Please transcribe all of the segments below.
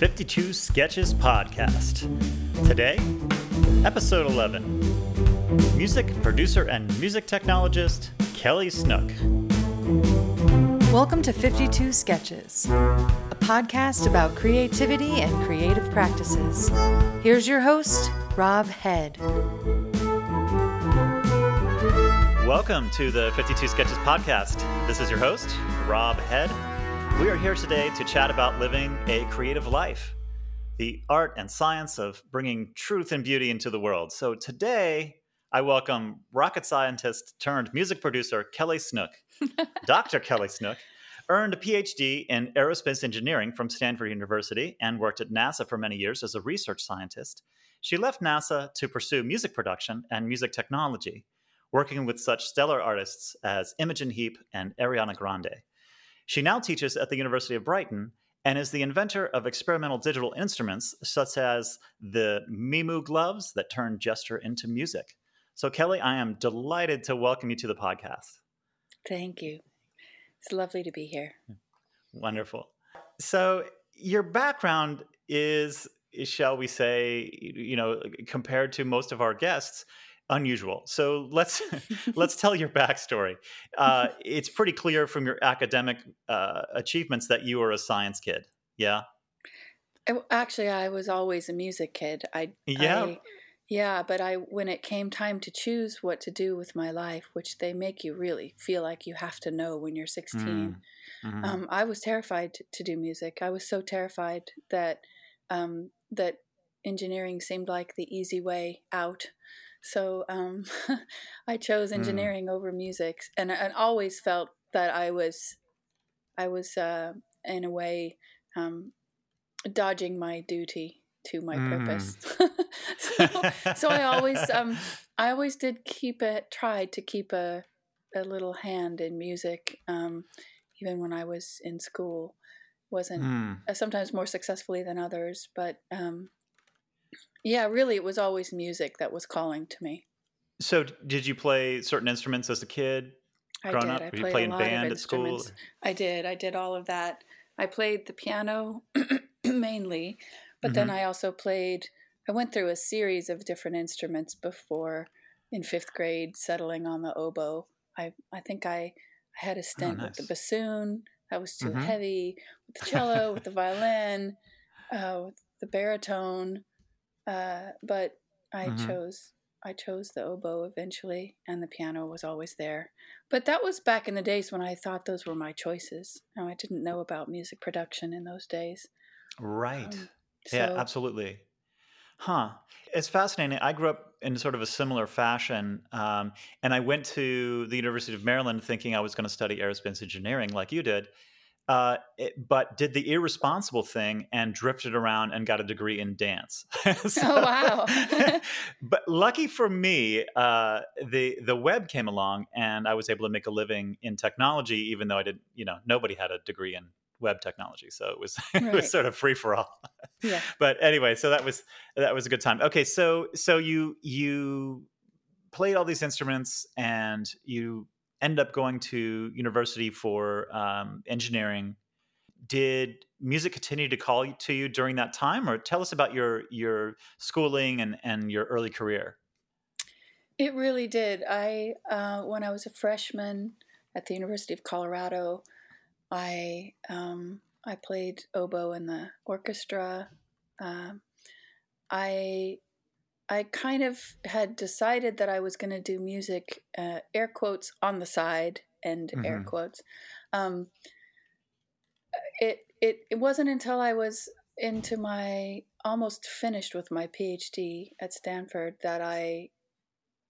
52 Sketches podcast. Today, episode 11 Music producer and music technologist Kelly Snook. Welcome to 52 Sketches, a podcast about creativity and creative practices. Here's your host, Rob Head. Welcome to the 52 Sketches podcast. This is your host, Rob Head. We are here today to chat about living a creative life, the art and science of bringing truth and beauty into the world. So today, I welcome rocket scientist turned music producer Kelly Snook. Dr. Kelly Snook earned a PhD in aerospace engineering from Stanford University and worked at NASA for many years as a research scientist. She left NASA to pursue music production and music technology, working with such stellar artists as Imogen Heap and Ariana Grande. She now teaches at the University of Brighton and is the inventor of experimental digital instruments such as the Mimu gloves that turn gesture into music. So, Kelly, I am delighted to welcome you to the podcast. Thank you. It's lovely to be here. Wonderful. So, your background is, shall we say, you know, compared to most of our guests, unusual. So let's let's tell your backstory. Uh, it's pretty clear from your academic uh, achievements that you were a science kid. Yeah. Actually, I was always a music kid. I yeah. I, yeah, but I when it came time to choose what to do with my life, which they make you really feel like you have to know when you're 16, mm. mm-hmm. um, I was terrified to, to, do music. I was so terrified that um, that engineering seemed like the easy way out. So um, I chose mm. engineering mm. over music, and and always felt that I was, I was uh, in a way um, dodging my duty to my mm. purpose. so, so I always, um, I always did keep it, tried to keep a, a little hand in music, um, even when I was in school. Wasn't mm. uh, sometimes more successfully than others, but um, yeah, really, it was always music that was calling to me. So, did you play certain instruments as a kid? I did. Up? I played you playing band at school? I did. I did all of that. I played the piano mainly, but mm-hmm. then I also played. I went through a series of different instruments before in fifth grade, settling on the oboe. I I think I, I had a oh, stint oh, nice. with the bassoon. That was too mm-hmm. heavy. With the cello, with the violin, uh, with the baritone. Uh, but I mm-hmm. chose I chose the oboe eventually, and the piano was always there. But that was back in the days when I thought those were my choices. Now I didn't know about music production in those days. Right. Um, so, yeah, absolutely. Huh. It's fascinating. I grew up in sort of a similar fashion, um, and I went to the University of Maryland thinking I was going to study aerospace engineering, like you did. Uh, it, but did the irresponsible thing and drifted around and got a degree in dance. so, oh wow! but lucky for me, uh, the the web came along and I was able to make a living in technology, even though I didn't. You know, nobody had a degree in web technology, so it was right. it was sort of free for all. Yeah. But anyway, so that was that was a good time. Okay, so so you you played all these instruments and you ended up going to university for um, engineering. Did music continue to call to you during that time, or tell us about your your schooling and and your early career? It really did. I uh, when I was a freshman at the University of Colorado, I um, I played oboe in the orchestra. Uh, I I kind of had decided that I was going to do music, uh, air quotes on the side, and mm-hmm. air quotes. Um, it it it wasn't until I was into my almost finished with my PhD at Stanford that I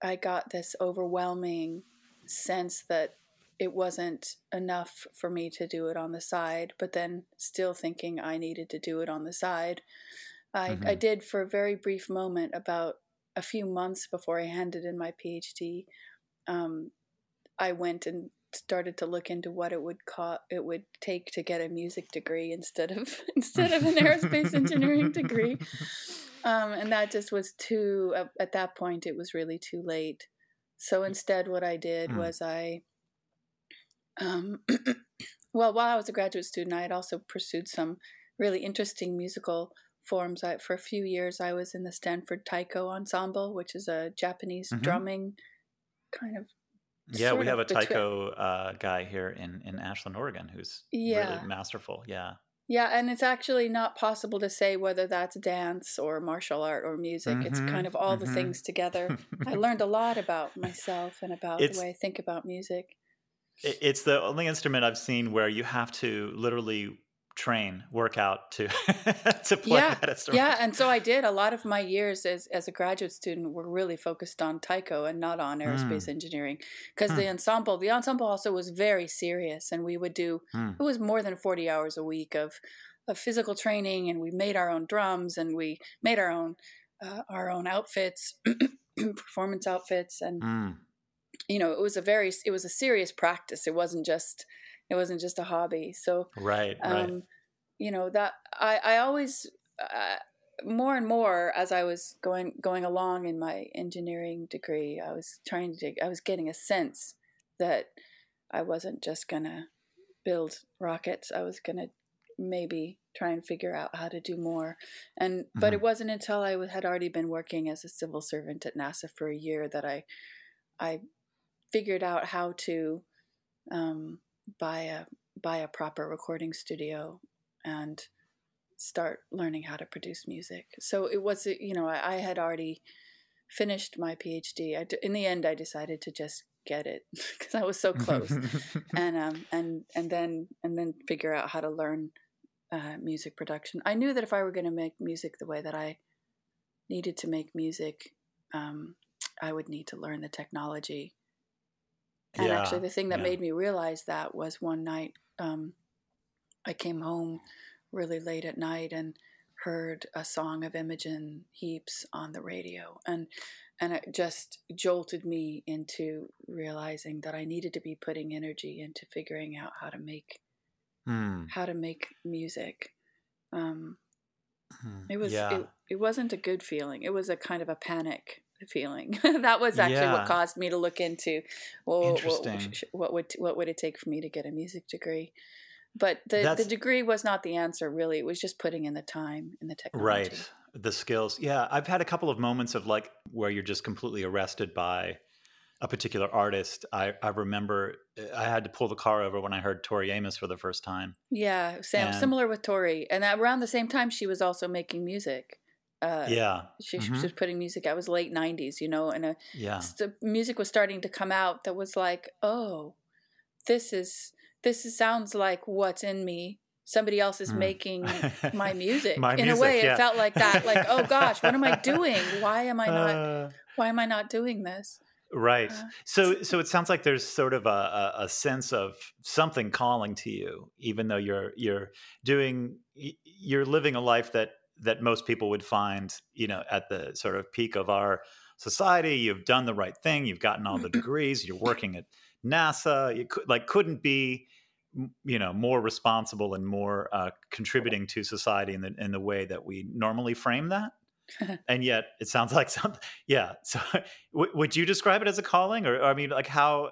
I got this overwhelming sense that it wasn't enough for me to do it on the side, but then still thinking I needed to do it on the side. I, mm-hmm. I did for a very brief moment about a few months before I handed in my PhD. Um, I went and started to look into what it would co- it would take to get a music degree instead of instead of an aerospace engineering degree, um, and that just was too. Uh, at that point, it was really too late. So instead, what I did mm. was I. Um, well, while I was a graduate student, I had also pursued some really interesting musical forms. I, for a few years, I was in the Stanford Taiko Ensemble, which is a Japanese Mhm. drumming kind of. Yeah, we have a between- taiko uh, guy here in in Ashland, Oregon, who's Yeah. really masterful. Yeah. Yeah, and it's actually not possible to say whether that's dance or martial art or music. It's Mhm, kind of all mhm. the things together. I learned a lot about myself and about It's- the way I think about music. It's the only instrument I've seen where you have to literally train, workout to to play Yeah. Yeah, and so I did. A lot of my years as as a graduate student were really focused on taiko and not on aerospace engineering because the Hmm. ensemble, the ensemble also was very serious, and we would do Hmm. it was more than forty hours a week of of physical training, and we made our own drums, and we made our own uh, our own outfits, performance outfits, and Mm. you know it was a very it was a serious practice. It wasn't just it wasn't just a hobby. So Right, right. um, you know that I, I always uh, more and more as I was going going along in my engineering degree, I was trying to I was getting a sense that I wasn't just gonna build rockets. I was gonna maybe try and figure out how to do more. And but it wasn't until I had already been working as a civil servant at NASA for a year that I I figured out how to um, buy a buy a proper recording studio and start learning how to produce music. So it was, you know, I, I had already finished my PhD. I in the end, I decided to just get it because I was so close, and um, and and then and then figure out how to learn uh, music production. I knew that if I were going to make music the way that I needed to make music, um, I would need to learn the technology. And Yeah, actually, the thing that yeah. made me realize that was one night um, I came home really late at night and heard a song of Imogen Heap's on the radio, and and it just jolted me into realizing that I needed to be putting energy into figuring out how to make Hmm, how to make music. Um, hmm. it was yeah. it, it wasn't a good feeling. It was a kind of a panic feeling. that was actually Yeah. what caused me to look into well, what, what would what would it take for me to get a music degree? But the the degree was not the answer. Really, it was just putting in the time and the technology. Right. The skills. Yeah. I've had a couple of moments of like where you're just completely arrested by a particular artist. I, I remember I had to pull the car over when I heard Tori Amos for the first time. Yeah, Sam. Similar with Tori, and around the same time, she was also making music. Uh, yeah. she, she Mhm. was putting music. I was late '90s, you know, and a Yeah. the music was starting to come out that was like, oh, this is this is, sounds like what's in me. Somebody else is Hmm. making my music. My in music, a way, yeah. it felt like that. Like, oh gosh, what am I doing? Why am I not? Uh, why am I not doing this? right. Uh, So so it sounds like there's sort of a, a sense of something calling to you, even though you're you're doing you're living a life that that most people would find, you know, at the sort of peak of our society. You've done the right thing. You've gotten all the degrees. You're working at NASA. You could like couldn't be you know more responsible and more uh, contributing to society in the in the way that we normally frame that and yet it sounds like something yeah so w- would you describe it as a calling or, i mean like how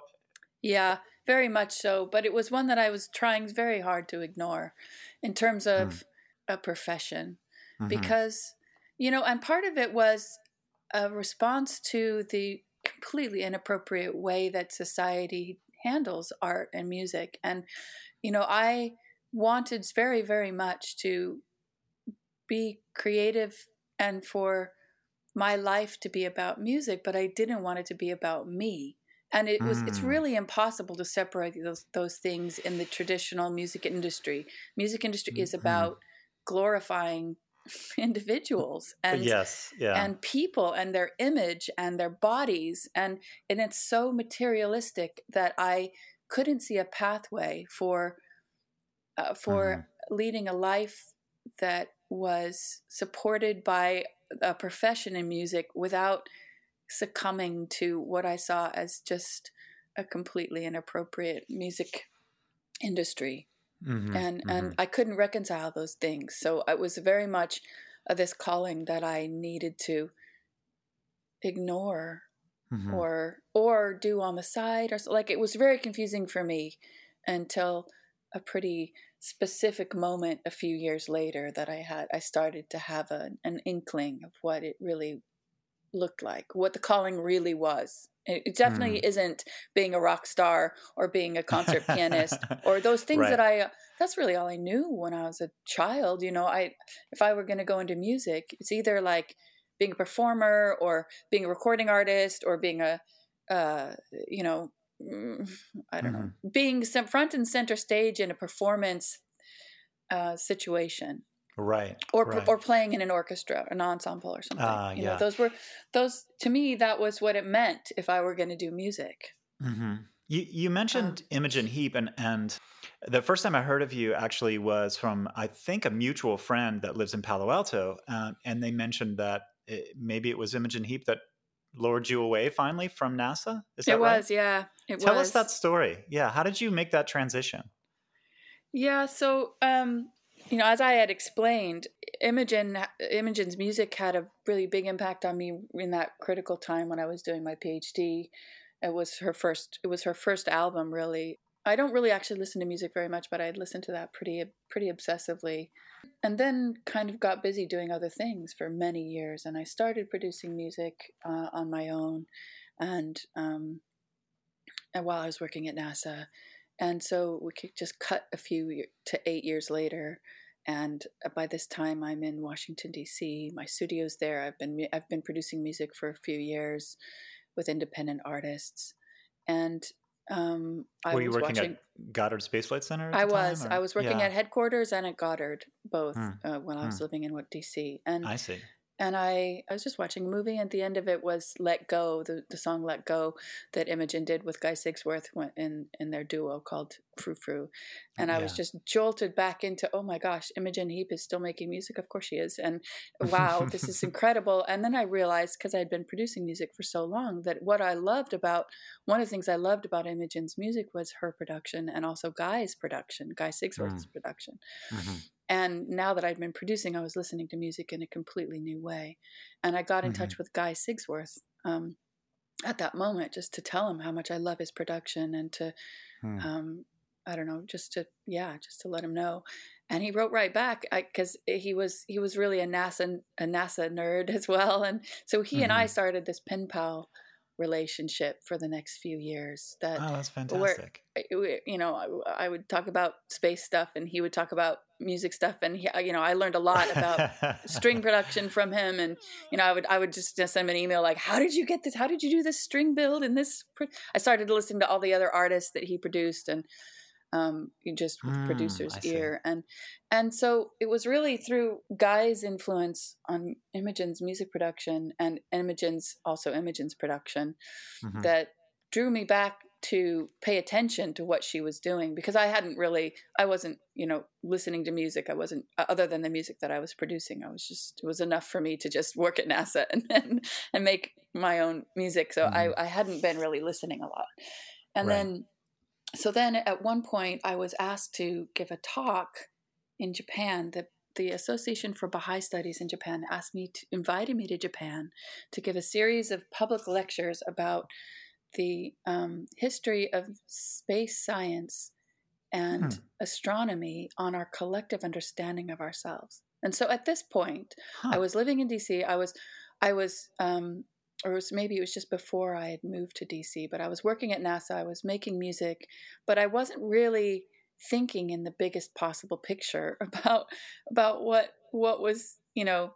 Yeah, very much so. But it was one that I was trying very hard to ignore in terms of a profession. Mhm. because you know and part of it was a response to the completely inappropriate way that society handles art and music and you know i wanted very very much to be creative and for my life to be about music but i didn't want it to be about me and it was it's Mm. really impossible to separate those those things in the traditional music industry music industry is Mhm. about glorifying individuals and yes yeah and people and their image and their bodies and and it's so materialistic that I couldn't see a pathway for uh, for Mm-hmm. leading a life that was supported by a profession in music without succumbing to what I saw as just a completely inappropriate music industry Mhm, and mhm. and I couldn't reconcile those things. So it was very much uh, this calling that I needed to ignore Mhm. or or do on the side or so. like it was very confusing for me until a pretty specific moment a few years later that I had I started to have a, an inkling of what it really looked like, what the calling really was. It, it definitely mm. isn't being a rock star or being a concert pianist or those things right. that I that's really all I knew when I was a child, you know. I if I were going to go into music, it's either like being a performer or being a recording artist or being a uh, you know Mm, I don't mm-hmm. know, being some front and center stage in a performance uh, situation. Right. Or right. or playing in an orchestra, an ensemble or something. Uh, you yeah. know, those were those to me that was what it meant if I were going to do music. Mm-hmm. You you mentioned um, Imogen Heap and and the first time I heard of you actually was from I think a mutual friend that lives in Palo Alto, uh, and they mentioned that it, maybe it was Imogen Heap that lured you away finally from NASA? Is that it right? was, yeah. It Tell was. us that story. Yeah, how did you make that transition? Yeah, so um, you know, as I had explained, Imogen Imogen's music had a really big impact on me in that critical time when I was doing my PhD. It was her first. It was her first album, really. I don't really actually listen to music very much, but I listened to that pretty pretty obsessively. And then kind of got busy doing other things for many years, and I started producing music uh, on my own, and um, and while I was working at NASA, and so we could just cut a few to eight years later, and uh, by this time I'm in Washington D.C. My studio's there. I've been I've been producing music for a few years with independent artists, and um, I Were you working watching, at Goddard Space Flight Center? I was. Time, I was working yeah. at headquarters and at Goddard, both hmm. uh, when I was hmm. living in DC. And I see and I, I was just watching a movie and the end of it was let go the, the song let go that imogen did with guy sigsworth in, in their duo called frou frou and yeah. i was just jolted back into oh my gosh imogen heap is still making music of course she is and wow this is incredible and then i realized because i had been producing music for so long that what i loved about one of the things i loved about imogen's music was her production and also guy's production guy sigsworth's mm. production mm-hmm. And now that I'd been producing, I was listening to music in a completely new way. And I got in mm-hmm. touch with Guy Sigsworth um, at that moment just to tell him how much I love his production and to, hmm. um, I don't know, just to, yeah, just to let him know. And he wrote right back because he was he was really a NASA a NASA nerd as well, and so he mm-hmm. and I mm-hmm. started this pen pal relationship for the next few years. That oh, that's fantastic. Where, you know, I, I, would talk about space stuff, and he would talk about music stuff, and he, you know, I learned a lot about string production from him. And you know, I would I would just send him an email like, "How did you get this? How did you do this string build And this?" I started to listen to all the other artists that he produced, and um, just with mm, producer's ear, and and so it was really through Guy's influence on Imogen's music production and Imogen's also Imogen's production mm-hmm. that drew me back to pay attention to what she was doing because I hadn't really I wasn't you know listening to music I wasn't other than the music that I was producing I was just it was enough for me to just work at NASA and and, and make my own music so mm-hmm. I I hadn't been really listening a lot and right. then so then at one point I was asked to give a talk in Japan. The the Association for Baha'i Studies in Japan asked me to invited me to Japan to give a series of public lectures about the um, history of space science and hmm. astronomy on our collective understanding of ourselves. And so at this point, huh. I was living in DC. I was I was um, or it was maybe it was just before I had moved to DC, but I was working at NASA, I was making music, but I wasn't really thinking in the biggest possible picture about about what what was, you know,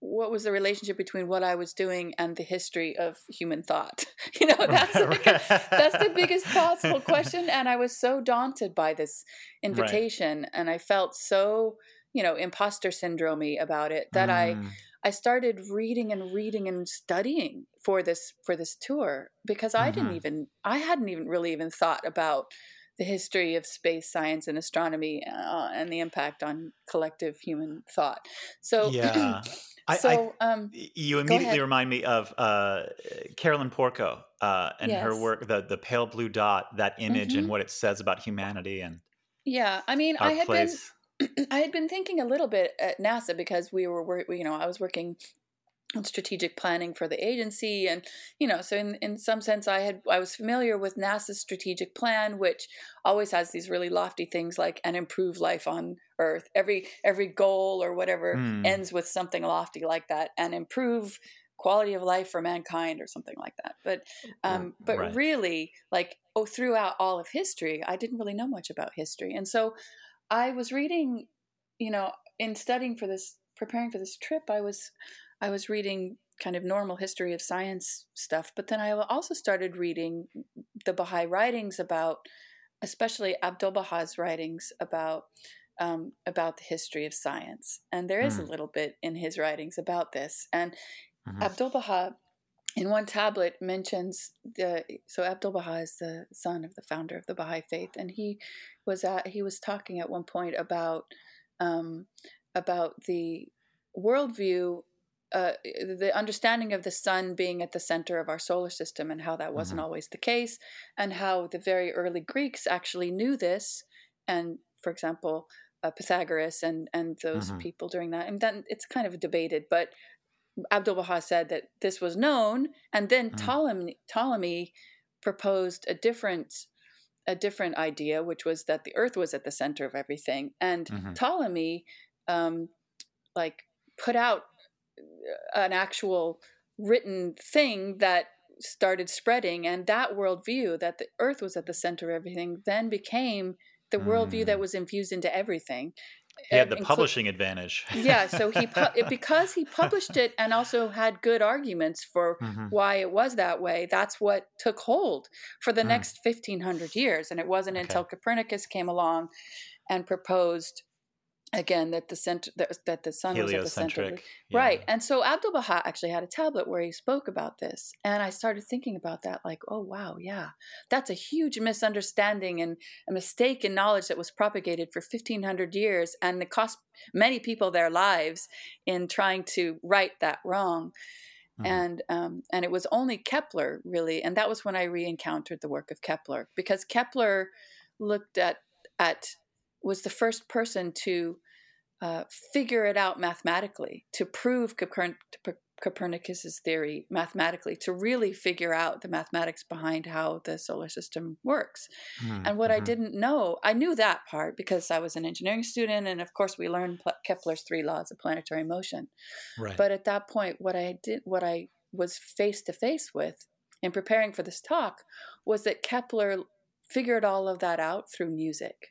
what was the relationship between what I was doing and the history of human thought? You know, that's the biggest, that's the biggest possible question. And I was so daunted by this invitation, right. and I felt so, you know, imposter syndromey about it that mm. I I started reading and reading and studying for this for this tour because I mm-hmm. didn't even I hadn't even really even thought about the history of space science and astronomy uh, and the impact on collective human thought. So yeah. so, I, um, you immediately remind me of uh, Carolyn Porco uh, and yes. her work, the the pale blue dot, that image mm-hmm. and what it says about humanity and yeah. I mean, I had place. been I had been thinking a little bit at NASA because we were, you know, I was working on strategic planning for the agency and you know so in in some sense i had i was familiar with nasa's strategic plan which always has these really lofty things like an improved life on earth every every goal or whatever mm. ends with something lofty like that and improve quality of life for mankind or something like that but um but right. really like oh throughout all of history i didn't really know much about history and so i was reading you know in studying for this preparing for this trip i was I was reading kind of normal history of science stuff, but then I also started reading the Baha'i writings about, especially Abdul Baha's writings about um, about the history of science, and there is mm. a little bit in his writings about this. And mm-hmm. Abdul Baha, in one tablet, mentions the so Abdul Baha is the son of the founder of the Baha'i faith, and he was at he was talking at one point about um, about the worldview uh, the understanding of the sun being at the center of our solar system and how that wasn't mm-hmm. always the case, and how the very early Greeks actually knew this. And for example, uh, Pythagoras and and those mm-hmm. people during that, and then it's kind of debated, but Abdul Baha said that this was known, and then mm-hmm. Ptolemy Ptolemy proposed a different a different idea, which was that the Earth was at the center of everything, and mm-hmm. Ptolemy um, like put out an actual written thing that started spreading and that worldview that the earth was at the center of everything then became the worldview that mm. was infused into everything he had the inclu- publishing advantage yeah so he pu- because he published it and also had good arguments for mm-hmm. why it was that way that's what took hold for the mm. next 1500 years and it wasn't okay. until copernicus came along and proposed again that the center that, that the sun was at the center yeah. right and so abdul baha actually had a tablet where he spoke about this and i started thinking about that like oh wow yeah that's a huge misunderstanding and a mistake in knowledge that was propagated for 1500 years and it cost many people their lives in trying to right that wrong mm. and um, and it was only kepler really and that was when i re-encountered the work of kepler because kepler looked at at was the first person to uh, figure it out mathematically, to prove Copernicus' Copernicus's theory mathematically, to really figure out the mathematics behind how the solar system works. Mm-hmm. And what I mm-hmm. didn't know, I knew that part because I was an engineering student, and of course we learned Kepler's three laws of planetary motion. Right. But at that point, what I did, what I was face to face with in preparing for this talk, was that Kepler figured all of that out through music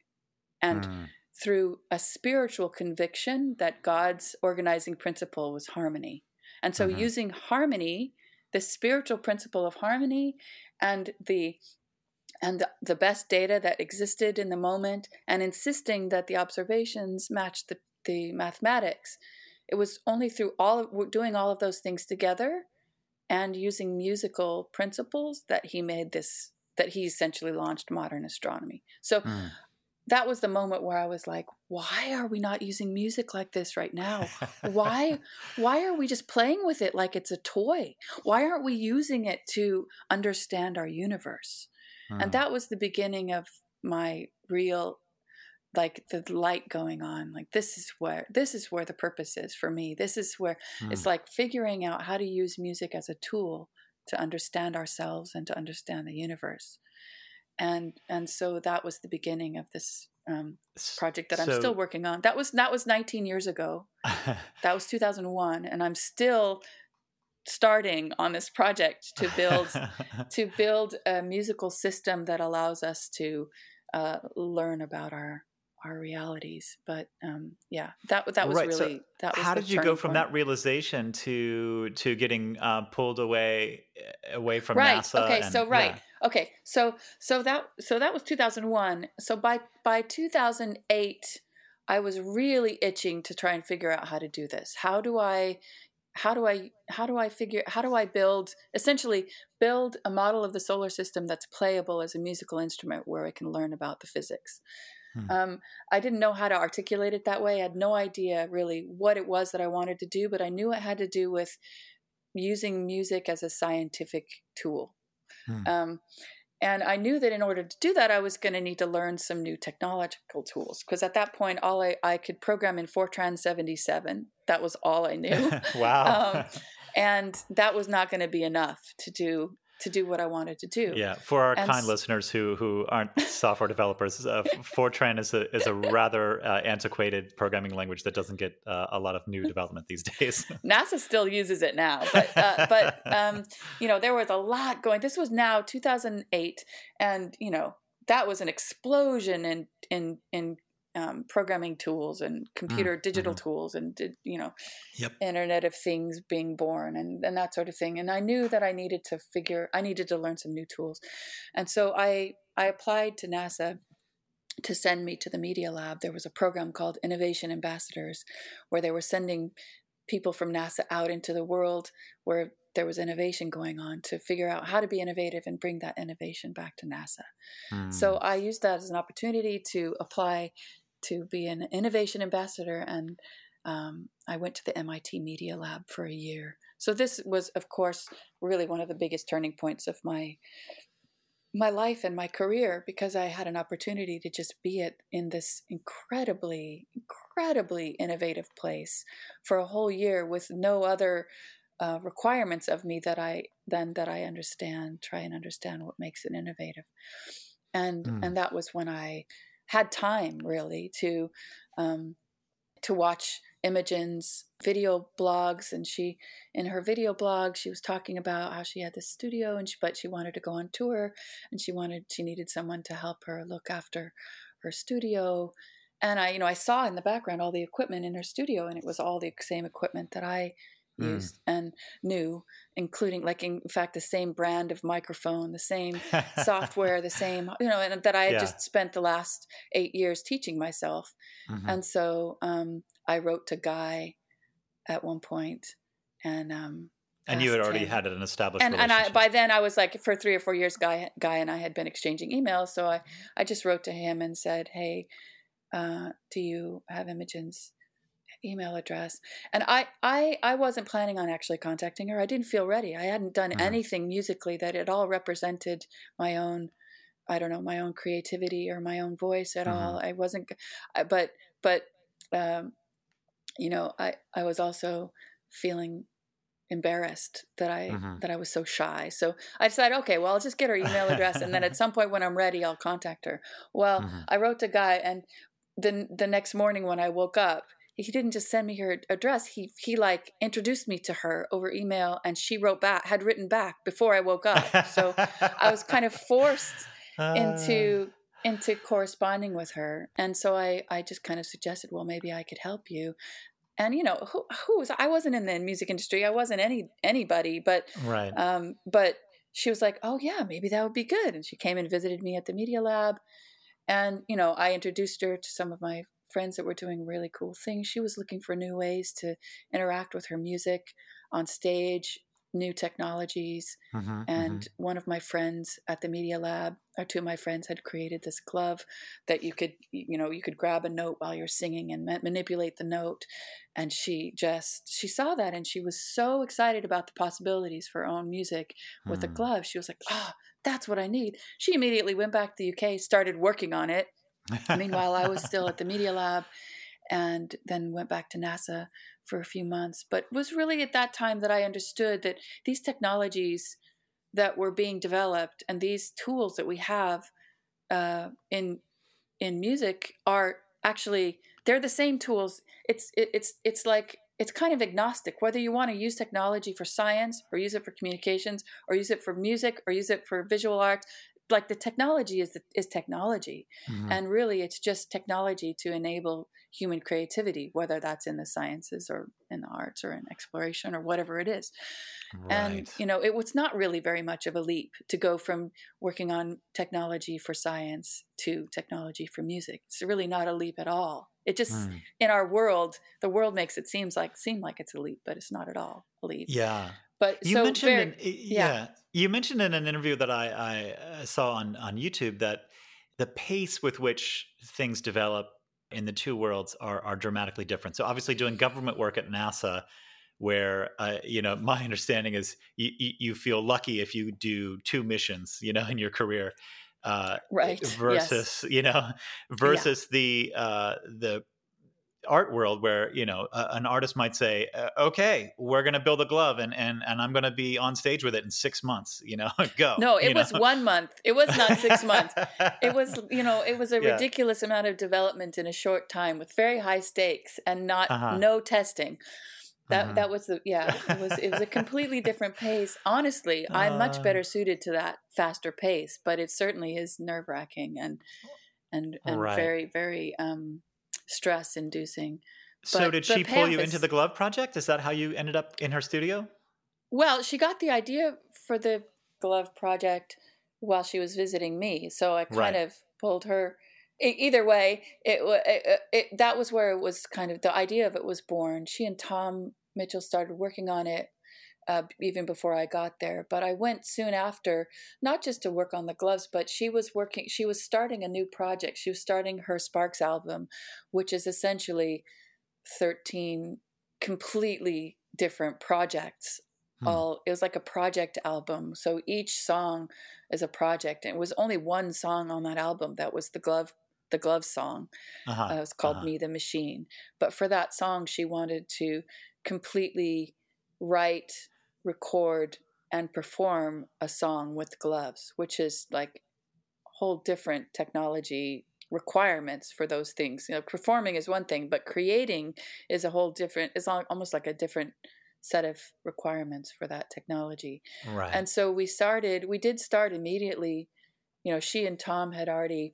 and mm. through a spiritual conviction that God's organizing principle was harmony. And so, mm-hmm. using harmony, the spiritual principle of harmony, and the and the, the best data that existed in the moment, and insisting that the observations matched the, the mathematics. It was only through all of, doing all of those things together and using musical principles that he made this that he essentially launched modern astronomy. So mm that was the moment where I was like, why are we not using music like this right now? why why are we just playing with it like it's a toy? Why aren't we using it to understand our universe? Hmm. And that was the beginning of my real like the light going on like this is where this is where the purpose is for me this is where hmm. it's like figuring out how to use music as a tool to understand ourselves and to understand the universe and and so that was the beginning of this um, project that so, I'm still working on. That was that was 19 years ago. that was 2001, and I'm still starting on this project to build to build a musical system that allows us to uh, learn about our our realities. But um, yeah, that that was right. really so that. Was how did you go from point. that realization to to getting uh, pulled away away from right. NASA? Okay, and, so right. Yeah. Okay, so so that so that was 2001. So by by 2008, I was really itching to try and figure out how to do this. How do I how do I how do I figure how do I build essentially build a model of the solar system that's playable as a musical instrument where I can learn about the physics. Hmm. Um, I didn't know how to articulate it that way. I had no idea really what it was that I wanted to do, but I knew it had to do with using music as a scientific tool. Hmm. Um, and I knew that in order to do that, I was going to need to learn some new technological tools because at that point, all I, I could program in Fortran 77. That was all I knew. wow. um, and that was not going to be enough to do to do what I wanted to do. Yeah, for our And kind s- listeners who who aren't software developers, uh, Fortran is a is a rather uh, antiquated programming language that doesn't get uh, a lot of new development these days. NASA still uses it now, but uh, but um, you know there was a lot going. This was now 2008, and you know that was an explosion in in in um, programming tools and computer digital tools and did- you know Yep. Internet of Things being born and and that sort of thing. And I knew that I needed to figure, I needed to learn some new tools, and so I I applied to NASA to send me to the Media Lab. There was a program called Innovation Ambassadors, where they were sending people from NASA out into the world where there was innovation going on to figure out how to be innovative and bring that innovation back to NASA. Hmm. So I used that as an opportunity to apply to be an innovation ambassador, and um, I went to the MIT Media Lab for a year. So this was, of course, really one of the biggest turning points of my my life and my career because I had an opportunity to just be it in this incredibly, incredibly innovative place for a whole year with no other uh, requirements of me that I then that I understand, try and understand what makes it innovative, and Mm. and that was when I had time really to um, to watch Imogen's video blogs, and she in her video blog she was talking about how she had this studio, and she, but she wanted to go on tour, and she wanted she needed someone to help her look after her studio, and I you know I saw in the background all the equipment in her studio, and it was all the same equipment that I Mm. used and new, including like in fact the same brand of microphone, the same software, the same you know, and that I had Yeah. just spent the last eight years teaching myself. Mhm. And so um, I wrote to Guy at one point, and um, and you had already him- had an established and and I by then I was like for three or four years, Guy Guy and I had been exchanging emails. So I I just wrote to him and said, hey, uh, do you have Imogen's email address? And I I I wasn't planning on actually contacting her. I didn't feel ready. I hadn't done Mhm. anything musically that at all represented my own. I don't know my own creativity or my own voice at Mhm. all. I wasn't, but but um, you know, I I was also feeling embarrassed that I Mhm. that I was so shy. So I decided, okay, well, I'll just get her email address, and then at some point when I'm ready, I'll contact her. Well, Mhm. I wrote to Guy, and the the next morning when I woke up, he didn't just send me her address. He he like introduced me to her over email, and she wrote back, had written back before I woke up. So I was kind of forced Ah. into into corresponding with her and so i i just kind of suggested well maybe i could help you and you know who who was i wasn't in the music industry i wasn't any anybody but right. um but she was like oh yeah maybe that would be good and she came and visited me at the media lab and you know i introduced her to some of my friends that were doing really cool things she was looking for new ways to interact with her music on stage new technologies Mhm, and mhm. one of my friends at the media lab or two of my friends had created this glove that you could you know you could grab a note while you're singing and ma- manipulate the note and she just she saw that and she was so excited about the possibilities for her own music with the Hmm. glove she was like oh that's what i need she immediately went back to the uk started working on it meanwhile i was still at the media lab and then went back to nasa for a few months but it was really at that time that i understood that these technologies that were being developed and these tools that we have uh, in in music are actually they're the same tools. It's it, it's it's like it's kind of agnostic. Whether you want to use technology for science or use it for communications or use it for music or use it for visual arts like the technology is is technology Mhm. and really it's just technology to enable human creativity whether that's in the sciences or in the arts or in exploration or whatever it is and you know it was not really very much of a leap to go from working on technology for science to technology for music it's really not a leap at all it just Mm. in our world the world makes it seems like seem like it's a leap but it's not at all a leap Yeah. But You so mentioned, very, in, yeah. you mentioned in an interview that I, I uh, saw on on YouTube that the pace with which things develop in the two worlds are are dramatically different. So obviously, doing government work at NASA, where uh, you know my understanding is you, you feel lucky if you do two missions, you know, in your career. Uh, Right, yes. Versus, you know, versus the uh, the art world where you know uh, an artist might say uh, okay we're going to build a glove and and and i'm going to be on stage with it in six months you know go no it was know? one month it was not six months it was you know it was a yeah. ridiculous amount of development in a short time with very high stakes and not uh-huh. no testing that uh-huh. that was the yeah it was it was a completely different pace honestly uh, i'm much uh. better suited to that faster pace but it certainly is nerve wracking and and and right. very very um stress inducing. So did she pull you into the glove project? Is that how you ended up in her studio? Well, she got the idea for the glove project while she was visiting me, so I kind right. of pulled her. Either way, it, it, uh, it that was where it was kind of the idea of it was born. She and Tom Mitchell started working on it uh, even before I got there. But I went soon after, not just to work on the gloves, but she was working, she was starting a new project. She was starting her Sparks album, which is essentially 13 completely different projects. Hmm. All it was like a project album. So each song is a project. And it was only one song on that album that was the glove the glove song. Uh-huh. Uh, it was called uh-huh. Me the Machine. But for that song, she wanted to completely write record and perform a song with gloves, which is like whole different technology requirements for those things. You know, performing is one thing, but creating is a whole different. It's almost like a different set of requirements for that technology. Right. And so we started. We did start immediately. You know, she and Tom had already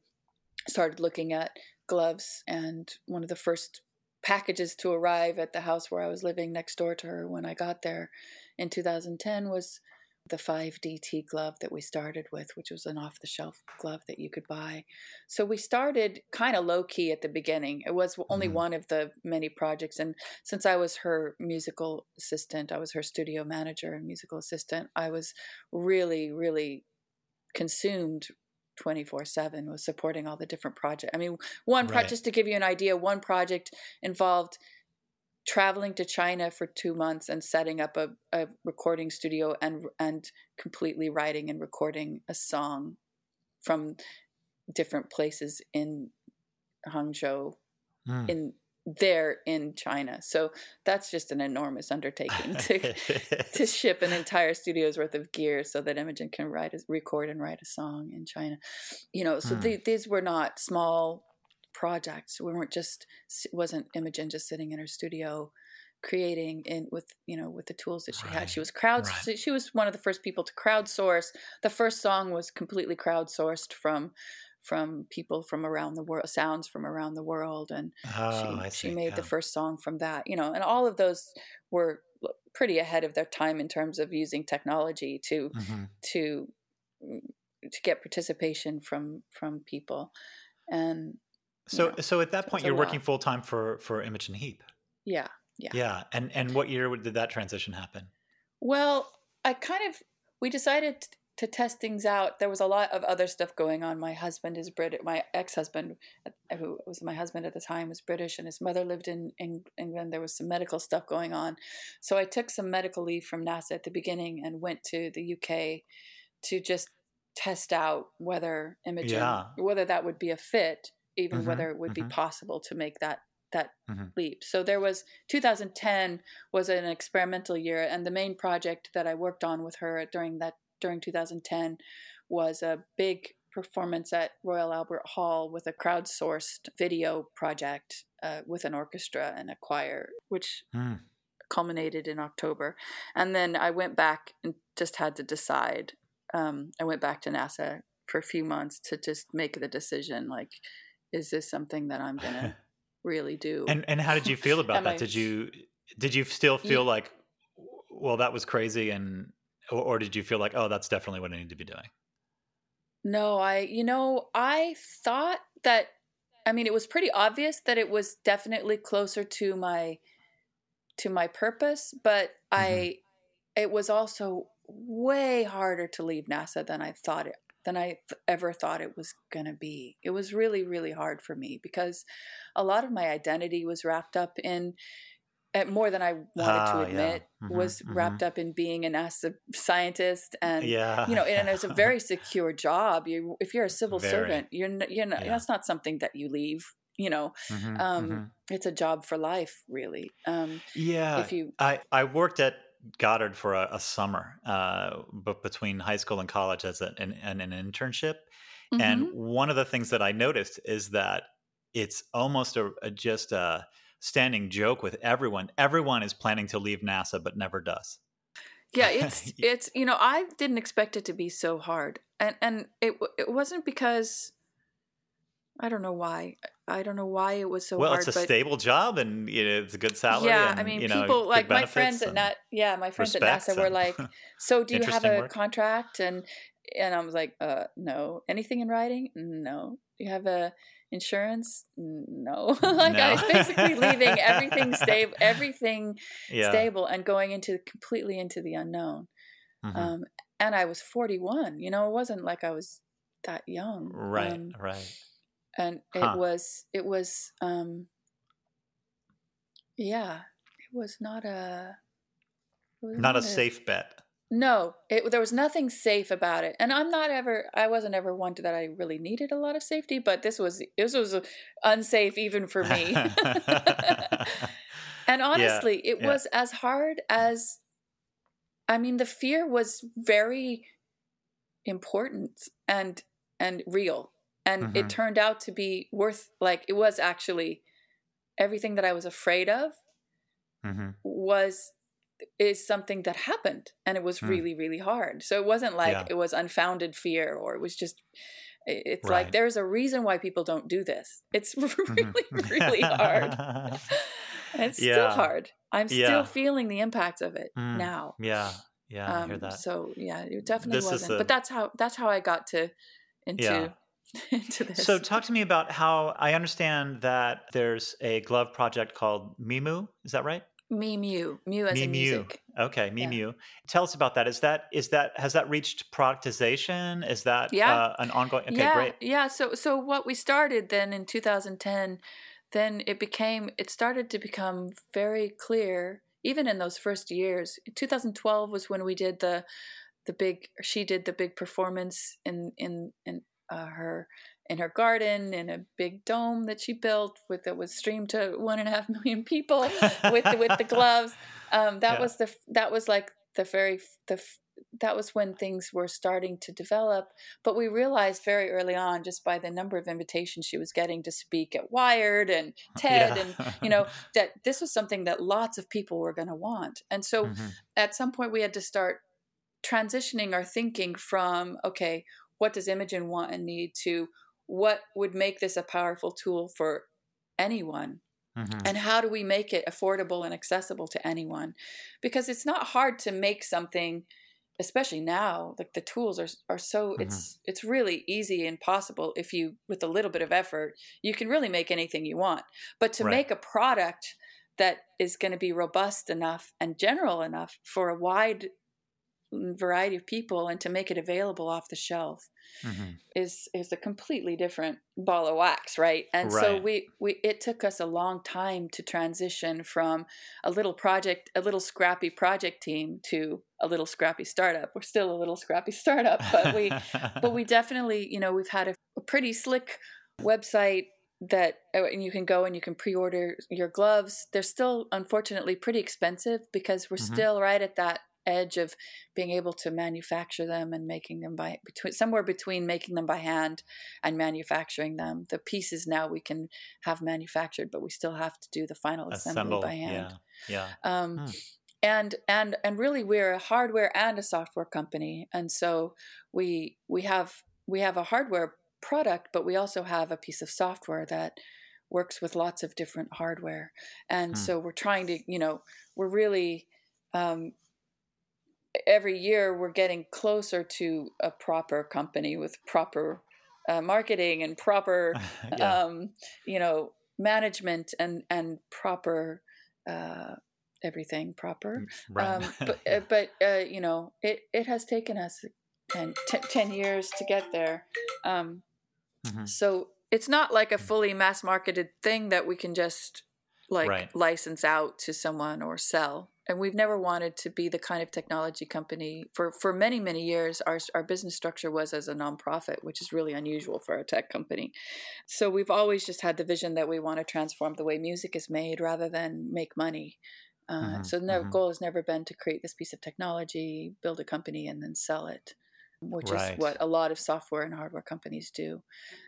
started looking at gloves, and one of the first packages to arrive at the house where I was living next door to her when I got there in 2010 was the 5DT glove that we started with, which was an off the shelf glove that you could buy. So we started kind of low key at the beginning. It was only mm-hmm. one of the many projects. And since I was her musical assistant, I was her studio manager and musical assistant, I was really, really consumed 24 7 was supporting all the different projects. I mean, one project, right. just to give you an idea, one project involved traveling to China for two months and setting up a, a recording studio and and completely writing and recording a song from different places in Hangzhou mm. in there in China. So that's just an enormous undertaking to to ship an entire studio's worth of gear so that Imogen can write a, record and write a song in China. You know, so mm. these were not small projects. We weren't just wasn't Imogen just sitting in her studio creating in with you know with the tools that she right. had she was crowd right. she was one of the first people to crowdsource the first song was completely crowdsourced from from people from around the world sounds from around the world and oh, she, she made yeah. the first song from that you know and all of those were pretty ahead of their time in terms of using technology to mm-hmm. to mm, to get participation from from people and so, know, so at that point, you're working full time for for Imogen Heap. Yeah, yeah, yeah. And and what year did that transition happen? Well, I kind of we decided to test things out. There was a lot of other stuff going on. My husband is British. My ex husband, uh, who was my husband at the time, was British, and his mother lived in, in England. There was some medical stuff going on, so I took some medical leave from NASA at the beginning and went to the UK to just test out whether Imogen, yeah. whether that would be a fit even mm-hmm, whether it would mm-hmm. be possible to make that that mm-hmm. leap. So there was 2010 was an experimental year, and the main project that I worked on with her during that during 2010 was a big performance at Royal Albert Hall with a crowdsourced video project uh, with an orchestra and a choir, which mm. culminated in October. And then I went back and just had to decide. Um, I went back to NASA for a few months to just make the decision like is this something that I'm gonna really do? And and how did you feel about that? I, did you did you still feel yeah. like, well, that was crazy, and or, or did you feel like, oh, that's definitely what I need to be doing? No, I you know I thought that I mean it was pretty obvious that it was definitely closer to my to my purpose, but mm-hmm. I it was also way harder to leave NASA than I thought it than I th- ever thought it was going to be. It was really, really hard for me because a lot of my identity was wrapped up in uh, more than I wanted to ah, admit, yeah. mm-hmm, was mm-hmm. wrapped up in being an NASA scientist, and yeah. you know, and it's a very secure job. You, if you're a civil very. servant, you're, you're not, yeah. that's not something that you leave you know Mhm, um, mhm. it's a job for life really um, Yeah, if you I I worked at Goddard for a, a summer, uh, but between high school and college as an an, an an internship, and Mhm. one of the things that I noticed is that it's almost a, a just a standing joke with everyone. Everyone is planning to leave NASA, but never does. yeah it's it's you know i didn't expect it to be so hard and and it it wasn't because i don't know why i don't know why it was so well, hard it's a stable job, and you know, it's a good salary. yeah and, i mean know, people good like my friends at nat yeah my friends at nasa were like so do you have a work. contract and and i was like uh no anything in writing no you have a insurance no like i was basically leaving everything stable everything yeah, stable and going into completely into the unknown mhm. um, and I was 41. You know, it wasn't like I was that young. right, Um, right. And it Huh. was, it was, um, yeah, it was not a, was Not a safe bet. No, it, there was nothing safe about it, and I'm not ever. I wasn't ever one to that I really needed a lot of safety, but this was this was unsafe even for me. and honestly, it yeah. was as hard as. I mean, the fear was very important and and real, and Mhm. it turned out to be worth. Like it was actually everything that I was afraid of hmm was is something that happened and it was Hmm. really really hard so it wasn't like Yeah. it was unfounded fear or it was just it's Right. like there's a reason why people don't do this it's really Mhm. really hard it's still hard i'm Yeah. still feeling the impact of it Mm. now yeah, yeah, um, so yeah it definitely This wasn't a- but that's how that's how i got to into Yeah. into this So, talk to me about how I understand that there's a glove project called Mimu. Is that right? Mimu, mew mew as in Mimu. music Okay, Yeah. Mimu. Tell us about that. Is that is that has that reached productization? Is that Yeah. uh, an ongoing? Okay, yeah, great. Yeah. So so what we started then in 2010, then it became it started to become very clear even in those first years. 2012 was when we did the the big she did the big performance in in in uh, her in her garden in a big dome that she built with that was streamed to one and a half million people with the, with the gloves. Um, that Yeah. was the that was like the very the that was when things were starting to develop. But we realized very early on, just by the number of invitations she was getting to speak at Wired and TED, Yeah. and you know that this was something that lots of people were going to want. And so Mhm. at some point we had to start transitioning our thinking from okay what does imogen want and need to what would make this a powerful tool for anyone Mhm. and how do we make it affordable and accessible to anyone because it's not hard to make something especially now like the tools are are so Mhm. it's it's really easy and possible if you with a little bit of effort you can really make anything you want but to Right. make a product that is going to be robust enough and general enough for a wide variety of people and to make it available off the shelf Mhm. is is a completely different ball of wax right and so we we it took us a long time to transition from a little project a little scrappy project team to a little scrappy startup we're still a little scrappy startup but we but we definitely you know we've had a, a pretty slick website that uh, and you can go and you can pre-order your gloves they're still unfortunately pretty expensive because we're Mhm. still right at that edge of being able to manufacture them and making them by between somewhere between making them by hand and manufacturing them the pieces now we can have manufactured but we still have to do the final assembly Assemble. by hand Yeah. Yeah. um, Hmm. and and and really we're a hardware and a software company and so we we have we have a hardware product but we also have a piece of software that works with lots of different hardware and Hmm. so we're trying to you know we're really um, every year we're getting closer to a proper company with proper uh, marketing and proper yeah. um, you know management and and proper uh, everything proper right. um, but uh, but uh, you know it it has taken us 10, t- 10 years to get there um, Mhm. so it's not like a fully mass marketed thing that we can just like Right. license out to someone or sell and we've never wanted to be the kind of technology company for for many many years our our business structure was as a nonprofit which is really unusual for a tech company. So we've always just had the vision that we want to transform the way music is made rather than make money. Uh, mm-hmm, so the mm-hmm. goal has never been to create this piece of technology build a company and then sell it which right. is what a lot of software and hardware companies do.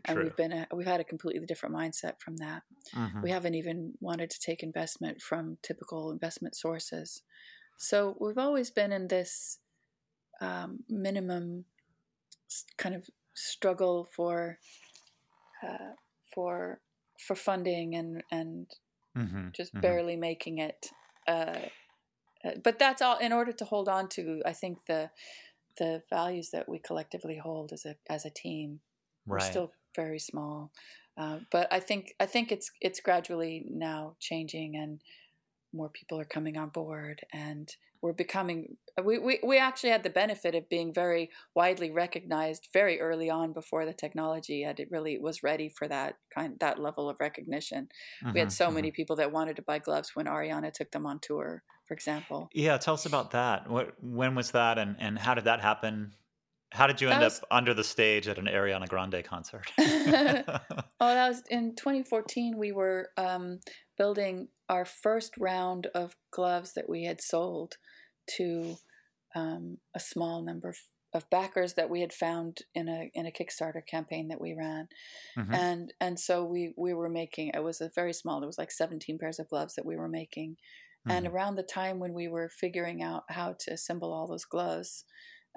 And True. we've been a, we've had a completely different mindset from that. Mm-hmm. We haven't even wanted to take investment from typical investment sources. So we've always been in this um, minimum kind of struggle for uh, for for funding and and mm-hmm. just mm-hmm. barely making it. Uh, uh, but that's all in order to hold on to. I think the the values that we collectively hold as a as a team. Right. We're still very small, uh, but I think I think it's it's gradually now changing, and more people are coming on board, and we're becoming. We, we, we actually had the benefit of being very widely recognized very early on before the technology had it really was ready for that kind that level of recognition. Mm-hmm, we had mm-hmm, so mm-hmm. many people that wanted to buy gloves when Ariana took them on tour for example. Yeah, tell us about that. What when was that and and how did that happen? How did you end was, up under the stage at an Ariana Grande concert? oh, that was in 2014. We were um, building our first round of gloves that we had sold to um, a small number of, of, backers that we had found in a in a Kickstarter campaign that we ran, mm-hmm. and and so we we were making. It was a very small. There was like 17 pairs of gloves that we were making and mm-hmm. around the time when we were figuring out how to assemble all those gloves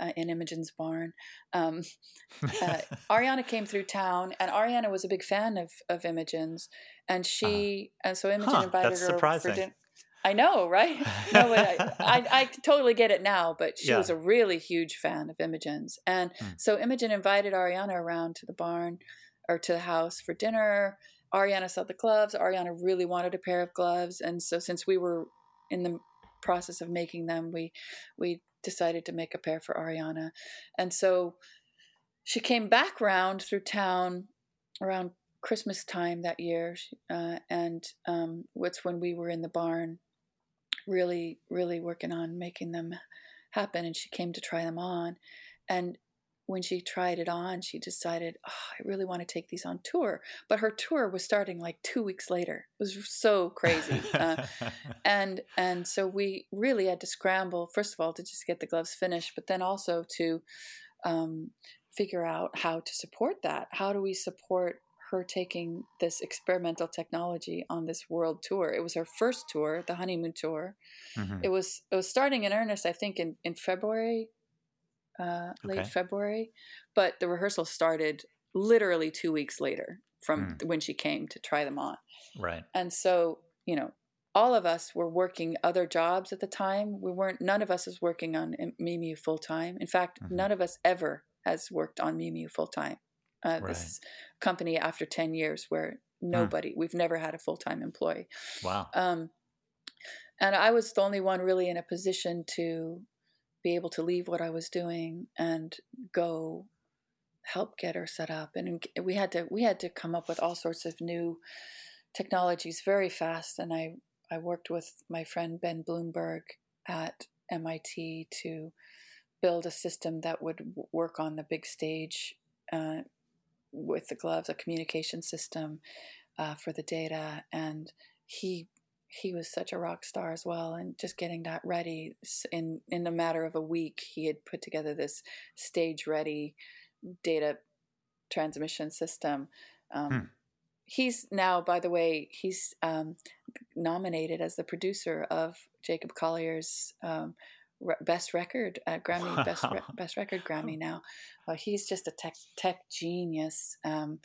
uh, in Imogen's barn, um, uh, Ariana came through town, and Ariana was a big fan of of Imogen's, and uh-huh. she uh, and so Imogen huh, invited her surprising. for dinner. I know, right? No, I, I, I, totally get it now, but she yeah. was a really huge fan of Imogen's. And mm. so Imogen invited Ariana around to the barn or to the house for dinner. Ariana saw the gloves. Ariana really wanted a pair of gloves. And so since we were in the process of making them, we we decided to make a pair for Ariana, and so she came back round through town around Christmas time that year, uh, and um, what's when we were in the barn, really really working on making them happen, and she came to try them on, and when she tried it on, she decided, oh, I really want to take these on tour. But her tour was starting like two weeks later. It was so crazy, uh, and and so we really had to scramble. First of all, to just get the gloves finished, but then also to um, figure out how to support that. How do we support her taking this experimental technology on this world tour. It was her first tour, the honeymoon tour. Mm-hmm. It was it was starting in earnest, I think, in, in February uh, late okay. February, but the rehearsal started literally two weeks later from mm. when she came to try them on. Right. And so, you know, all of us were working other jobs at the time. We weren't, none of us was working on Mimu full time. In fact, mm-hmm. none of us ever has worked on Mimu full time. Uh, right. This company after 10 years where nobody, mm. we've never had a full time employee. Wow. Um, and I was the only one really in a position to be able to leave what I was doing and go help get her set up. And we had to we had to come up with all sorts of new technologies very fast. And I I worked with my friend Ben Bloomberg at MIT to build a system that would work on the big stage uh, with the gloves, a communication system uh, for the data, and he he was such a rock star as well and just getting that ready in in a matter of a week he had put together this stage ready data transmission system um, hmm. he's now by the way he's um, nominated as the producer of jacob collier's um, best record uh, grammy best re- best record grammy now uh, he's just a tech tech genius um,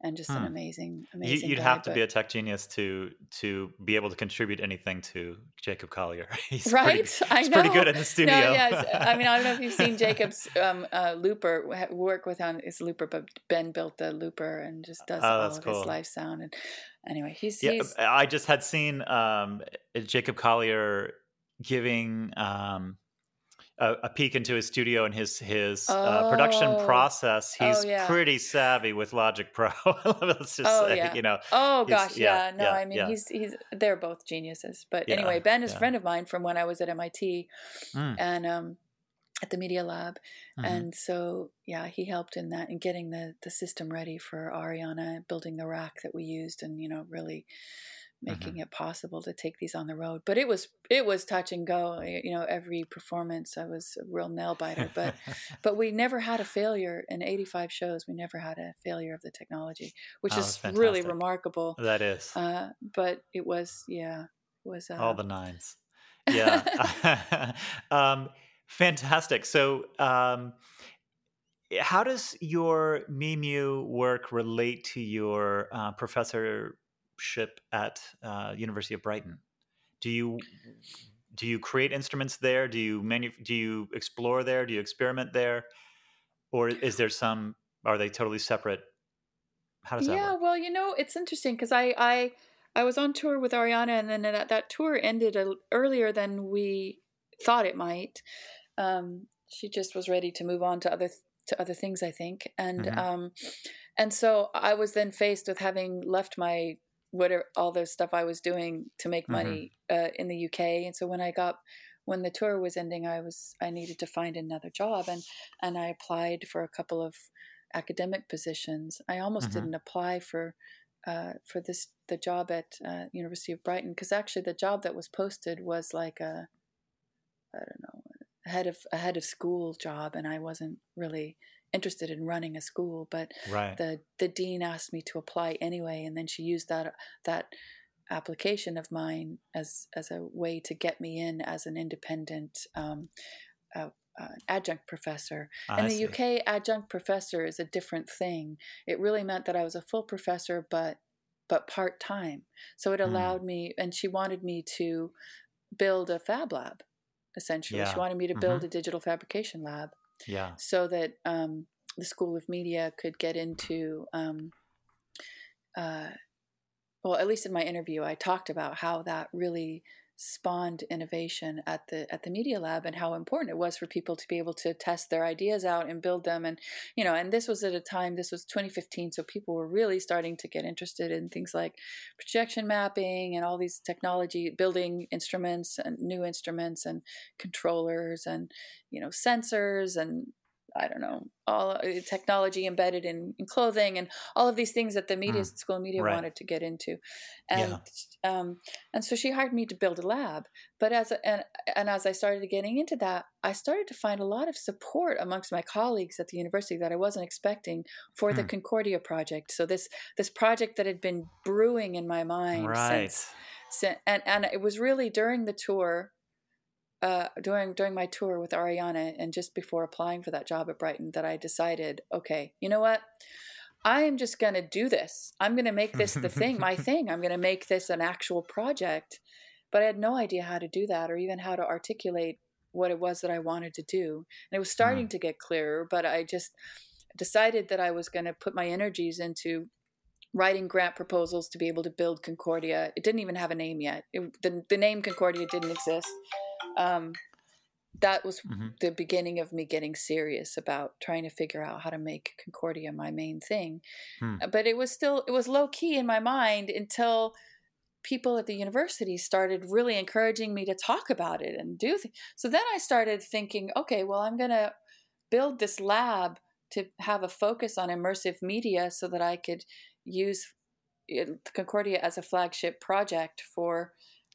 and just hmm. an amazing, amazing. You'd guy, have to be a tech genius to to be able to contribute anything to Jacob Collier. He's right, pretty, I know. pretty good in the studio. No, yes, I mean I don't know if you've seen Jacob's um, uh, looper work with on his looper, but Ben built the looper and just does oh, all of cool. his live sound. And anyway, he's yeah. He's... I just had seen um, Jacob Collier giving. Um, a, a, peek into his studio and his his oh. uh, production process. Oh, he's oh, yeah. pretty savvy with Logic Pro. Let's just oh, say, yeah. you know. Oh gosh, yeah, yeah. no, I mean he's he's they're both geniuses. But anyway, Ben is a friend of mine from when I was at MIT, mm. and um, at the Media Lab, mm-hmm. and so yeah, he helped in that and getting the the system ready for Ariana, building the rack that we used, and you know really making mm-hmm. it possible to take these on the road. But it was it was touch and go. You know, every performance I was a real nail biter. But but we never had a failure in 85 shows. We never had a failure of the technology, which oh, is really remarkable. That is. Uh, but it was yeah, it was uh, all the nines. Yeah. um, fantastic. So. Um, how does your Mimu work relate to your uh, professor ship at uh, University of Brighton. Do you do you create instruments there? Do you manu- do you explore there? Do you experiment there, or is there some? Are they totally separate? How does that yeah, well, you know, it's interesting because I I I was on tour with Ariana, and then that, that tour ended a, earlier than we thought it might. Um, she just was ready to move on to other to other things, I think, and mm-hmm. um, and so I was then faced with having left my what are all the stuff I was doing to make mm-hmm. money mm-hmm. uh, in the UK. And so when I got when the tour was ending, I was I needed to find another job, and and I applied for a couple of academic positions. I almost mm-hmm. didn't apply for uh, for this the job at uh, University of Brighton because actually the job that was posted was like a I don't know a head of a head of school job, and I wasn't really interested in running a school, but right. the the dean asked me to apply anyway, and then she used that that application of mine as as a way to get me in as an independent um, uh, uh, adjunct professor. in the see. UK, adjunct professor is a different thing. It really meant that I was a full professor, but but part time. So it hmm. allowed mm. me, and she wanted me to build a fab lab. Essentially, yeah. she wanted me to build mm-hmm. a digital fabrication lab, yeah. So that um, the School of Media could get into, um, uh, well, at least in my interview, I talked about how that really spawned innovation at the at the media lab and how important it was for people to be able to test their ideas out and build them. And you know and this was at a time this was 2015 so people were really starting to get interested in things like projection mapping and all these technology building instruments and new instruments and controllers and you know sensors and I don't know, all uh, technology embedded in, in, clothing and all of these things that the media mm, school media right. wanted to get into, and yeah. um, and so she hired me to build a lab. But as and and as I started getting into that, I started to find a lot of support amongst my colleagues at the university that I wasn't expecting for mm. the Concordia project. So this this project that had been brewing in my mind right. since, since and and it was really during the tour uh, during during my tour with Ariana and just before applying for that job at Brighton that I decided, okay, you know what? I am just going to do this. I'm going to make this the thing, my thing. I'm going to make this an actual project. But I had no idea how to do that or even how to articulate what it was that I wanted to do. And it was starting mm. to get clearer, but I just decided that I was going to put my energies into writing grant proposals to be able to build Concordia. It didn't even have a name yet. It, the, the name Concordia didn't exist um, that was mm-hmm. the beginning of me getting serious about trying to figure out how to make Concordia my main thing. Hmm. Uh, but it was still it was low key in my mind until people at the university started really encouraging me to talk about it and do th- so then I started thinking, okay, well I'm going to build this lab to have a focus on immersive media so that I could use Concordia as a flagship project for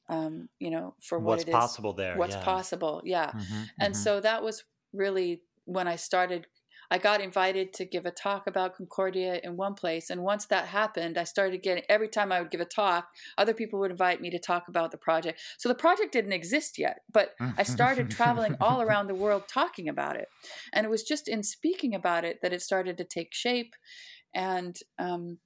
um, you know, for what what's possible there. What's yeah. possible, yeah. Mm-hmm, and mm-hmm. so that was really when I started. I got invited to give a talk about Concordia in one place, and once that happened, I started getting every time I would give a talk, other people would invite me to talk about the project. So the project didn't exist yet, but I started traveling all around the world talking about it, and it was just in speaking about it that it started to take shape, and um,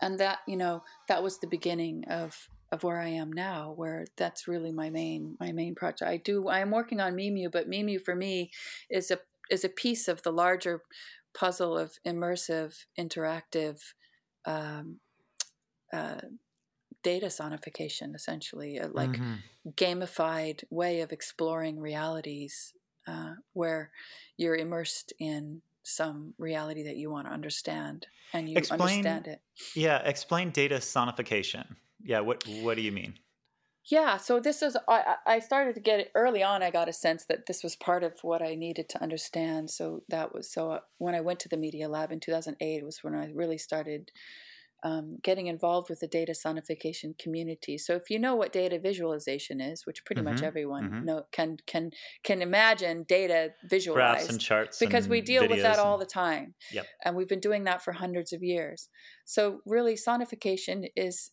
and that you know that was the beginning of of where I am now, where that's really my main my main project. I do I am working on Mimu, but Mimu for me is a is a piece of the larger puzzle of immersive, interactive um, uh, data sonification, essentially, a, like mm-hmm. gamified way of exploring realities uh, where you're immersed in some reality that you want to understand and you Explain- understand it. Yeah, explain data sonification. Yeah, what what do you mean? Yeah, so this is I I started to get it early on. I got a sense that this was part of what I needed to understand. So that was so uh, when I went to the Media Lab in 2008 it was when I really started um, getting involved with the data sonification community. So if you know what data visualization is, which pretty much Mhm, everyone mhm. know can can can imagine data visualized Graphs and charts. because we deal with that videos all the time. Yep. And we've been doing that for hundreds of years. So, really, sonification is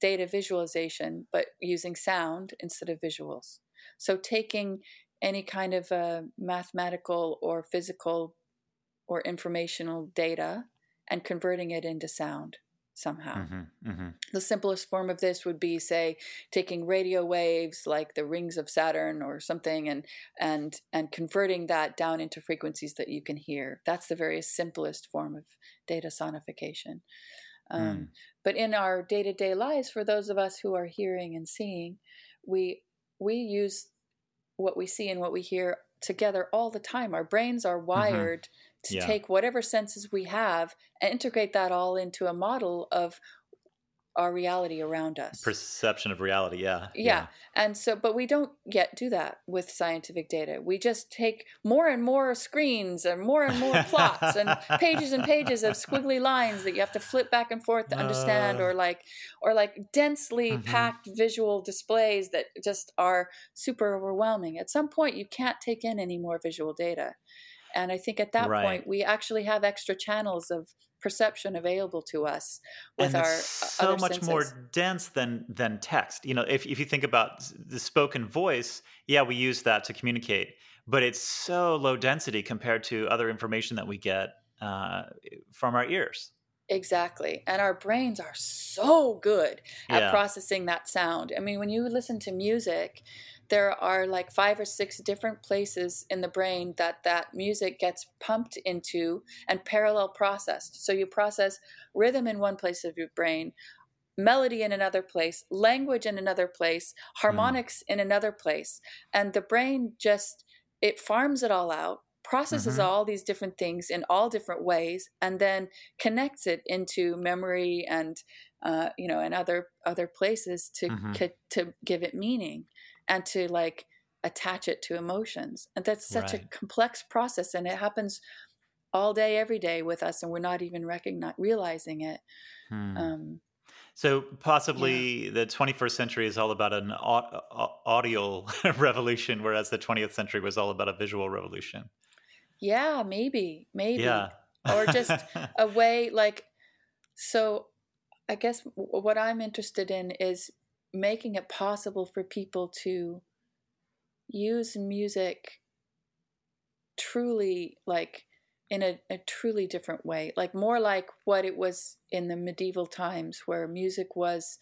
data visualization, but using sound instead of visuals. So, taking any kind of uh, mathematical or physical or informational data and converting it into sound somehow. Mhm, mhm. The simplest form of this would be, say, taking radio waves like the rings of Saturn or something, and and and converting that down into frequencies that you can hear. That's the very simplest form of data sonification. Um, But in our day to day lives, for those of us who are hearing and seeing, we we use what we see and what we hear together all the time. Our brains are wired to Yeah. take whatever senses we have and integrate that all into a model of our reality around us. Perception of reality. Yeah. Yeah. And so, but we don't yet do that with scientific data. We just take more and more screens and more and more plots and pages and pages of squiggly lines that you have to flip back and forth to understand, Uh. or like, or like densely Mhm. packed visual displays that just are super overwhelming. At some point, you can't take in any more visual data. And I think at that Right. point, we actually have extra channels of perception available to us with and our uh, so other much senses. more dense than than text you know if, if you think about the spoken voice yeah we use that to communicate but it's so low density compared to other information that we get uh, from our ears Exactly. And our brains are so good at Yeah. processing that sound. I mean, when you listen to music, there are like five or six different places in the brain that that music gets pumped into and parallel processed. So you process rhythm in one place of your brain, melody in another place, language in another place, harmonics in another place. And the brain just it farms it all out, processes Mhm. all these different things in all different ways, and then connects it into memory and uh, you know and other other places to Mhm. co- to give it meaning and to like attach it to emotions. And that's such a complex process, and it happens all day, every day with us, and we're not even recogni- realizing it. Hmm. Um, so possibly the 21st century is all about an au- au- audio revolution whereas the 20th century was all about a visual revolution yeah, maybe, maybe. yeah Or just a way like so i guess w- what i'm interested in is making it possible for people to use music truly like in a, a truly different way like more like what it was in the medieval times where music was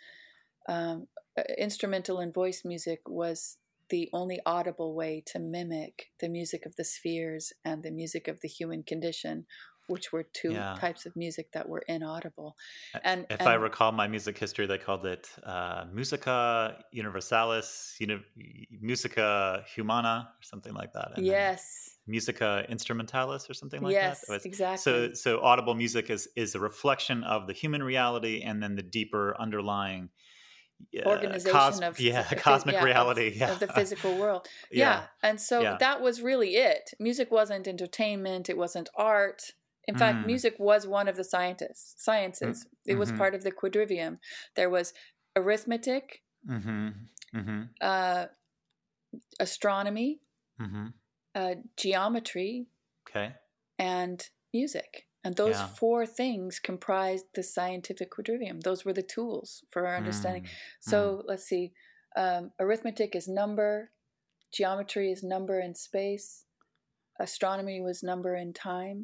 um, uh, instrumental and voice music was the only audible way to mimic the music of the spheres and the music of the human condition which were two Yeah. types of music that were inaudible and if and, I recall my music history, they called it uh, musica universalis, uni- musica humana, or something like that. and yes musica instrumentalis, or something like yes that. Was- exactly So, so audible music is is a reflection of the human reality, and then the deeper underlying uh, organization cos- of yeah, of phys- cosmic yeah, of- reality, yeah, of the physical world yeah, and so Yeah. that was really it music wasn't entertainment it wasn't art in fact Mm. music was one of the scientists sciences it was mhm. part of the quadrivium there was arithmetic Mm-hmm. Mm-hmm. uh, astronomy Mm-hmm. uh, geometry Okay. and music and those Yeah. four things comprised the scientific quadrivium those were the tools for our understanding Mm. So let's see. Um, arithmetic is number, geometry is number in space, astronomy was number in time,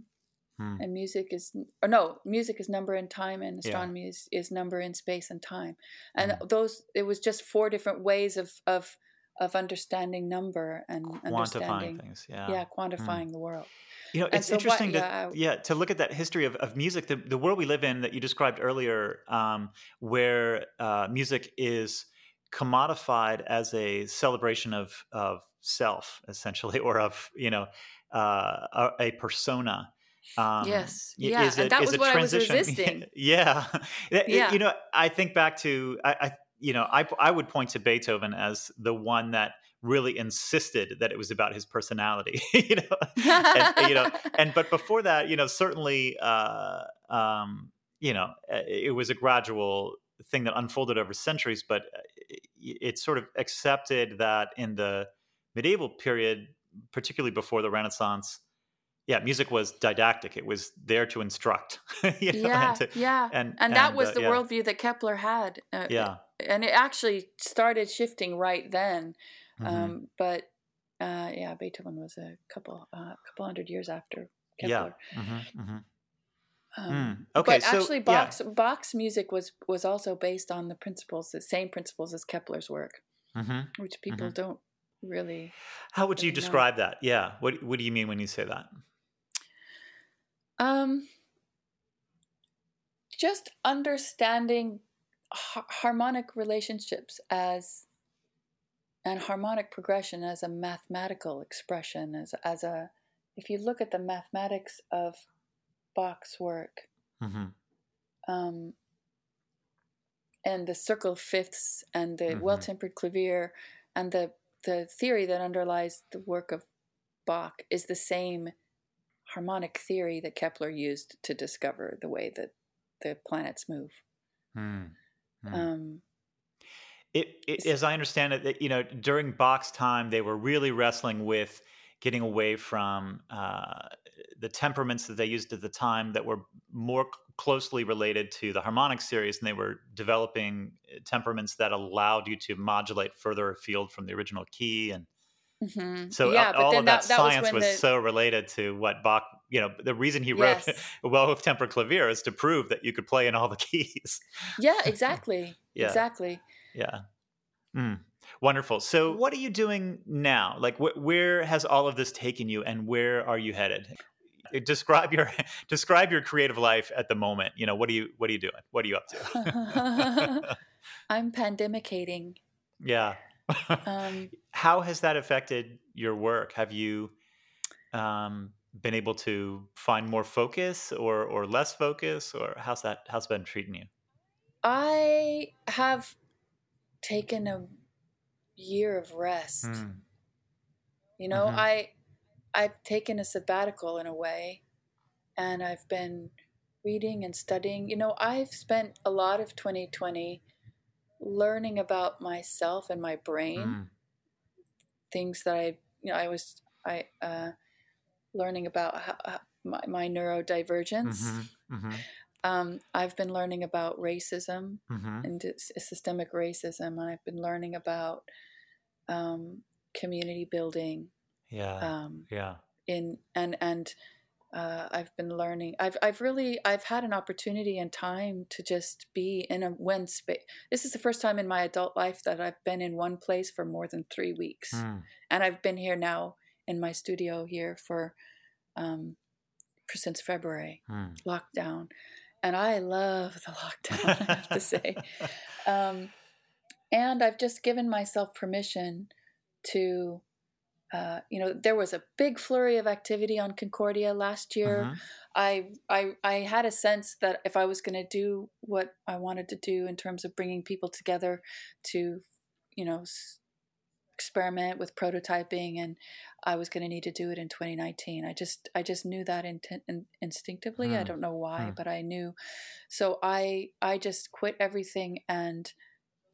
Hmm. and music is or no, music is number in time, and Yeah. astronomy is, is number in space and time. And Mm. those it was just four different ways of of of understanding number and Quantifying understanding. things. Yeah. Yeah, quantifying the world. You know, And it's so what- interesting to yeah, I- yeah to look at that history of, of music, the, the world we live in that you described earlier, um, where uh, music is commodified as a celebration of of self, essentially, or of you know uh, a, a persona. Um, yes, yeah, and that was what transition? I was resisting. yeah, yeah. You know, I think back to I, I, you know, I I would point to Beethoven as the one that really insisted that it was about his personality. you know, and, you know, and but before that, you know, certainly, uh, um, you know, uh, it was a gradual thing that unfolded over centuries, but uh, it sort of accepted that in the medieval period, particularly before the Renaissance, yeah, music was didactic. It was there to instruct. you know, yeah, and to, yeah, and, and that was uh, the yeah. worldview that Kepler had. Uh, yeah, and it actually started shifting right then. Mm-hmm. Um, but uh, yeah, Beethoven was a couple uh, couple hundred years after Kepler. Yeah. Mm-hmm, mm-hmm. Um, mm. Okay, but so, actually, Bach's yeah. Bach's music was was also based on the principles, the same principles as Kepler's work, mm-hmm. which people mm-hmm. don't really. How would you describe know. that? Yeah, what what do you mean when you say that? Um, just understanding ha- harmonic relationships as and harmonic progression as a mathematical expression as as a if you look at the mathematics of Bach's work mm-hmm. um, and the circle fifths and the mm-hmm. well-tempered clavier and the the theory that underlies the work of Bach is the same harmonic theory that Kepler used to discover the way that the planets move. Hmm. Hmm. Um, it, it, as I understand it, that you know during Bach's time, they were really wrestling with getting away from uh, the temperaments that they used at the time that were more closely related to the harmonic series, and they were developing uh, temperaments that allowed you to modulate further afield from the original key and Mm-hmm. So yeah, all of that, that science was, was the... so related to what Bach, you know, the reason he wrote yes. well with tempered clavier is to prove that you could play in all the keys. Yeah, exactly. yeah. Exactly. Yeah. Mm. Wonderful. So, what are you doing now? Like, wh- where has all of this taken you, and where are you headed? Describe your describe your creative life at the moment. You know, what are you what are you doing? What are you up to? I'm pandemicating. Yeah um, How has that affected your work? Have you um, been able to find more focus or or less focus, or how's that how's been treating you? I have taken a year of rest. Mm. You know, mm-hmm. I I've taken a sabbatical in a way, and I've been reading and studying. You know, I've spent a lot of 2020 learning about myself and my brain, mm. things that I, you know, I was, I, uh, learning about how, how my, my, neurodivergence. Mm-hmm. Mm-hmm. Um, I've been learning about racism mm-hmm. and systemic racism, and I've been learning about um, community building. Yeah. Um, yeah. In and and uh, I've been learning. I've I've really I've had an opportunity and time to just be in a one space. This is the first time in my adult life that I've been in one place for more than three weeks, mm. and I've been here now in my studio here for, um, for since February mm. lockdown, and I love the lockdown. I have to say, um, and I've just given myself permission to uh, you know, there was a big flurry of activity on Concordia last year. Mm-hmm. I, I, I had a sense that if I was going to do what I wanted to do in terms of bringing people together to, you know, s- experiment with prototyping, and I was going to need to do it in 2019. I just, I just knew that in, in, instinctively. Mm. I don't know why, mm. but I knew. So I, I just quit everything and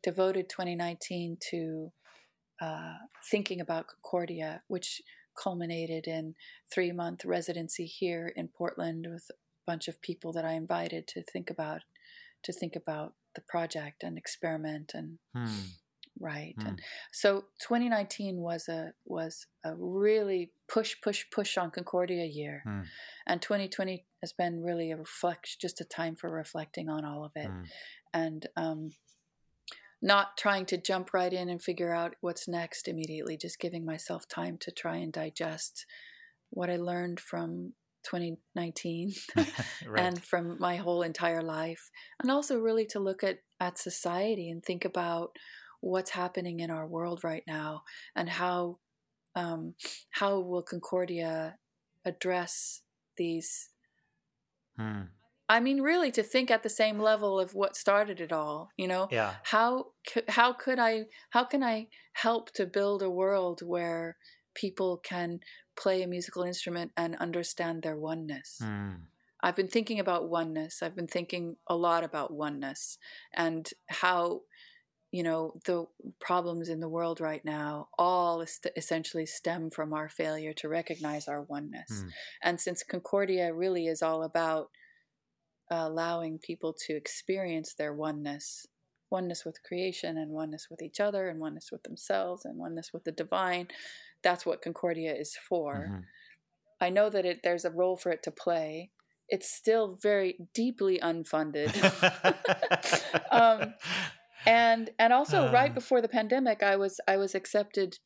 devoted 2019 to uh, thinking about Concordia, which culminated in three month residency here in Portland with a bunch of people that I invited to think about to think about the project and experiment and hmm. right hmm. and so 2019 was a was a really push push push on Concordia year hmm. and 2020 has been really a reflect just a time for reflecting on all of it hmm. and um, not trying to jump right in and figure out what's next immediately, just giving myself time to try and digest what I learned from 2019 right. and from my whole entire life. And also, really, to look at, at society and think about what's happening in our world right now and how um, how will Concordia address these Hmm. I mean, really, to think at the same level of what started it all. You know, Yeah. how how could I how can I help to build a world where people can play a musical instrument and understand their oneness? Hmm. I've been thinking about oneness. I've been thinking a lot about oneness and how you know the problems in the world right now all est- essentially stem from our failure to recognize our oneness. Mm. And since Concordia really is all about allowing people to experience their oneness, oneness with creation and oneness with each other and oneness with themselves and oneness with the divine, that's what Concordia is for. Mhm. I know that it there's a role for it to play. It's still very deeply unfunded. Um, and and also right Uh. before the pandemic I was I was accepted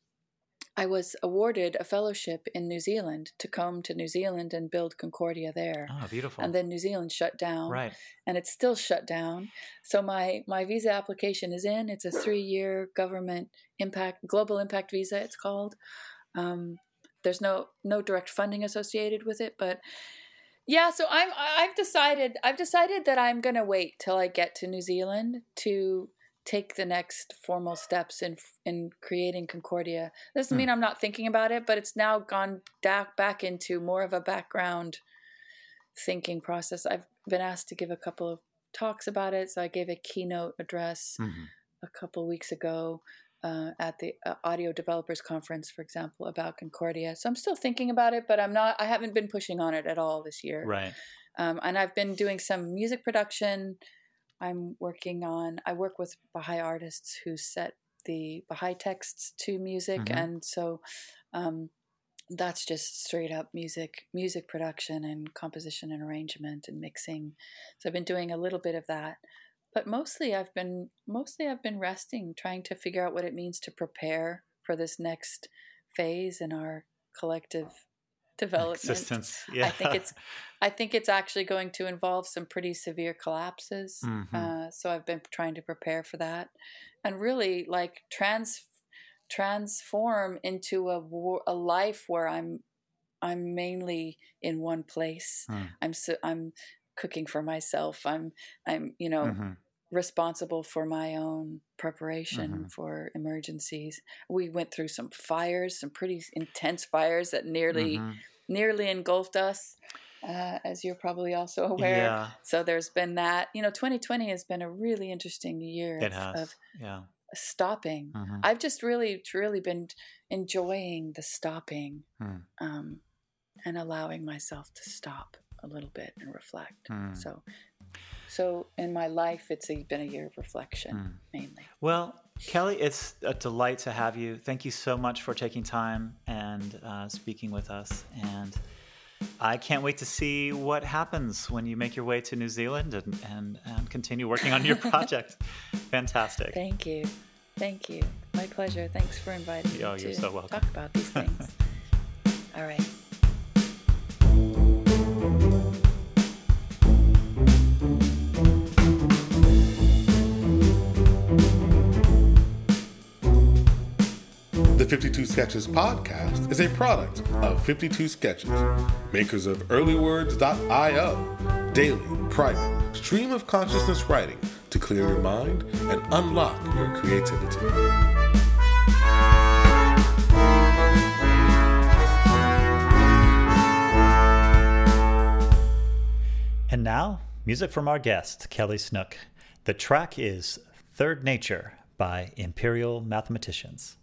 I was awarded a fellowship in New Zealand to come to New Zealand and build Concordia there. oh, beautiful. And then New Zealand shut down right. and it's still shut down. So my my visa application is in. It's a three year government impact global impact visa. It's called. Um, there's no no direct funding associated with it, but yeah. So I'm I've decided I've decided that I'm gonna wait till I get to New Zealand to take the next formal steps in in creating Concordia. Doesn't Hmm. mean I'm not thinking about it, but it's now gone back back into more of a background thinking process. I've been asked to give a couple of talks about it, so I gave a keynote address Mhm. a couple weeks ago uh, at the uh, Audio Developers Conference, for example, about Concordia. So I'm still thinking about it, but I'm not. I haven't been pushing on it at all this year. Right. Um, and I've been doing some music production. I'm working on. I work with Baha'i artists who set the Baha'i texts to music, Mhm. and so um, that's just straight up music, music production and composition and arrangement and mixing. So I've been doing a little bit of that, but mostly I've been mostly I've been resting, trying to figure out what it means to prepare for this next phase in our collective development. Existence. Yeah. I think it's I think it's actually going to involve some pretty severe collapses. Mhm. Uh, so I've been trying to prepare for that, and really like trans transform into a war, a life where I'm I'm mainly in one place. Hmm. I'm so, I'm cooking for myself. I'm I'm you know Mhm. Responsible for my own preparation Mhm. for emergencies. We went through some fires, some pretty intense fires that nearly Mhm. nearly engulfed us, uh, as you're probably also aware. Yeah. So there's been that. You know, 2020 has been a really interesting year It of, has. of yeah. stopping. Mhm. I've just really, really been enjoying the stopping Hmm. um, and allowing myself to stop a little bit and reflect. Hmm. So, so in my life, it's a, been a year of reflection Hmm. mainly. Well, Kelly, it's a delight to have you. Thank you so much for taking time and uh, speaking with us. And I can't wait to see what happens when you make your way to New Zealand and, and, and continue working on your project. Fantastic. Thank you. Thank you. My pleasure. Thanks for inviting me Oh, you're so welcome. talk about these things. All right. 52 Sketches podcast is a product of 52 Sketches, makers of earlywords.io, daily, private, stream of consciousness writing to clear your mind and unlock your creativity. And now, music from our guest, Kelly Snook. The track is Third Nature by Imperial Mathematicians.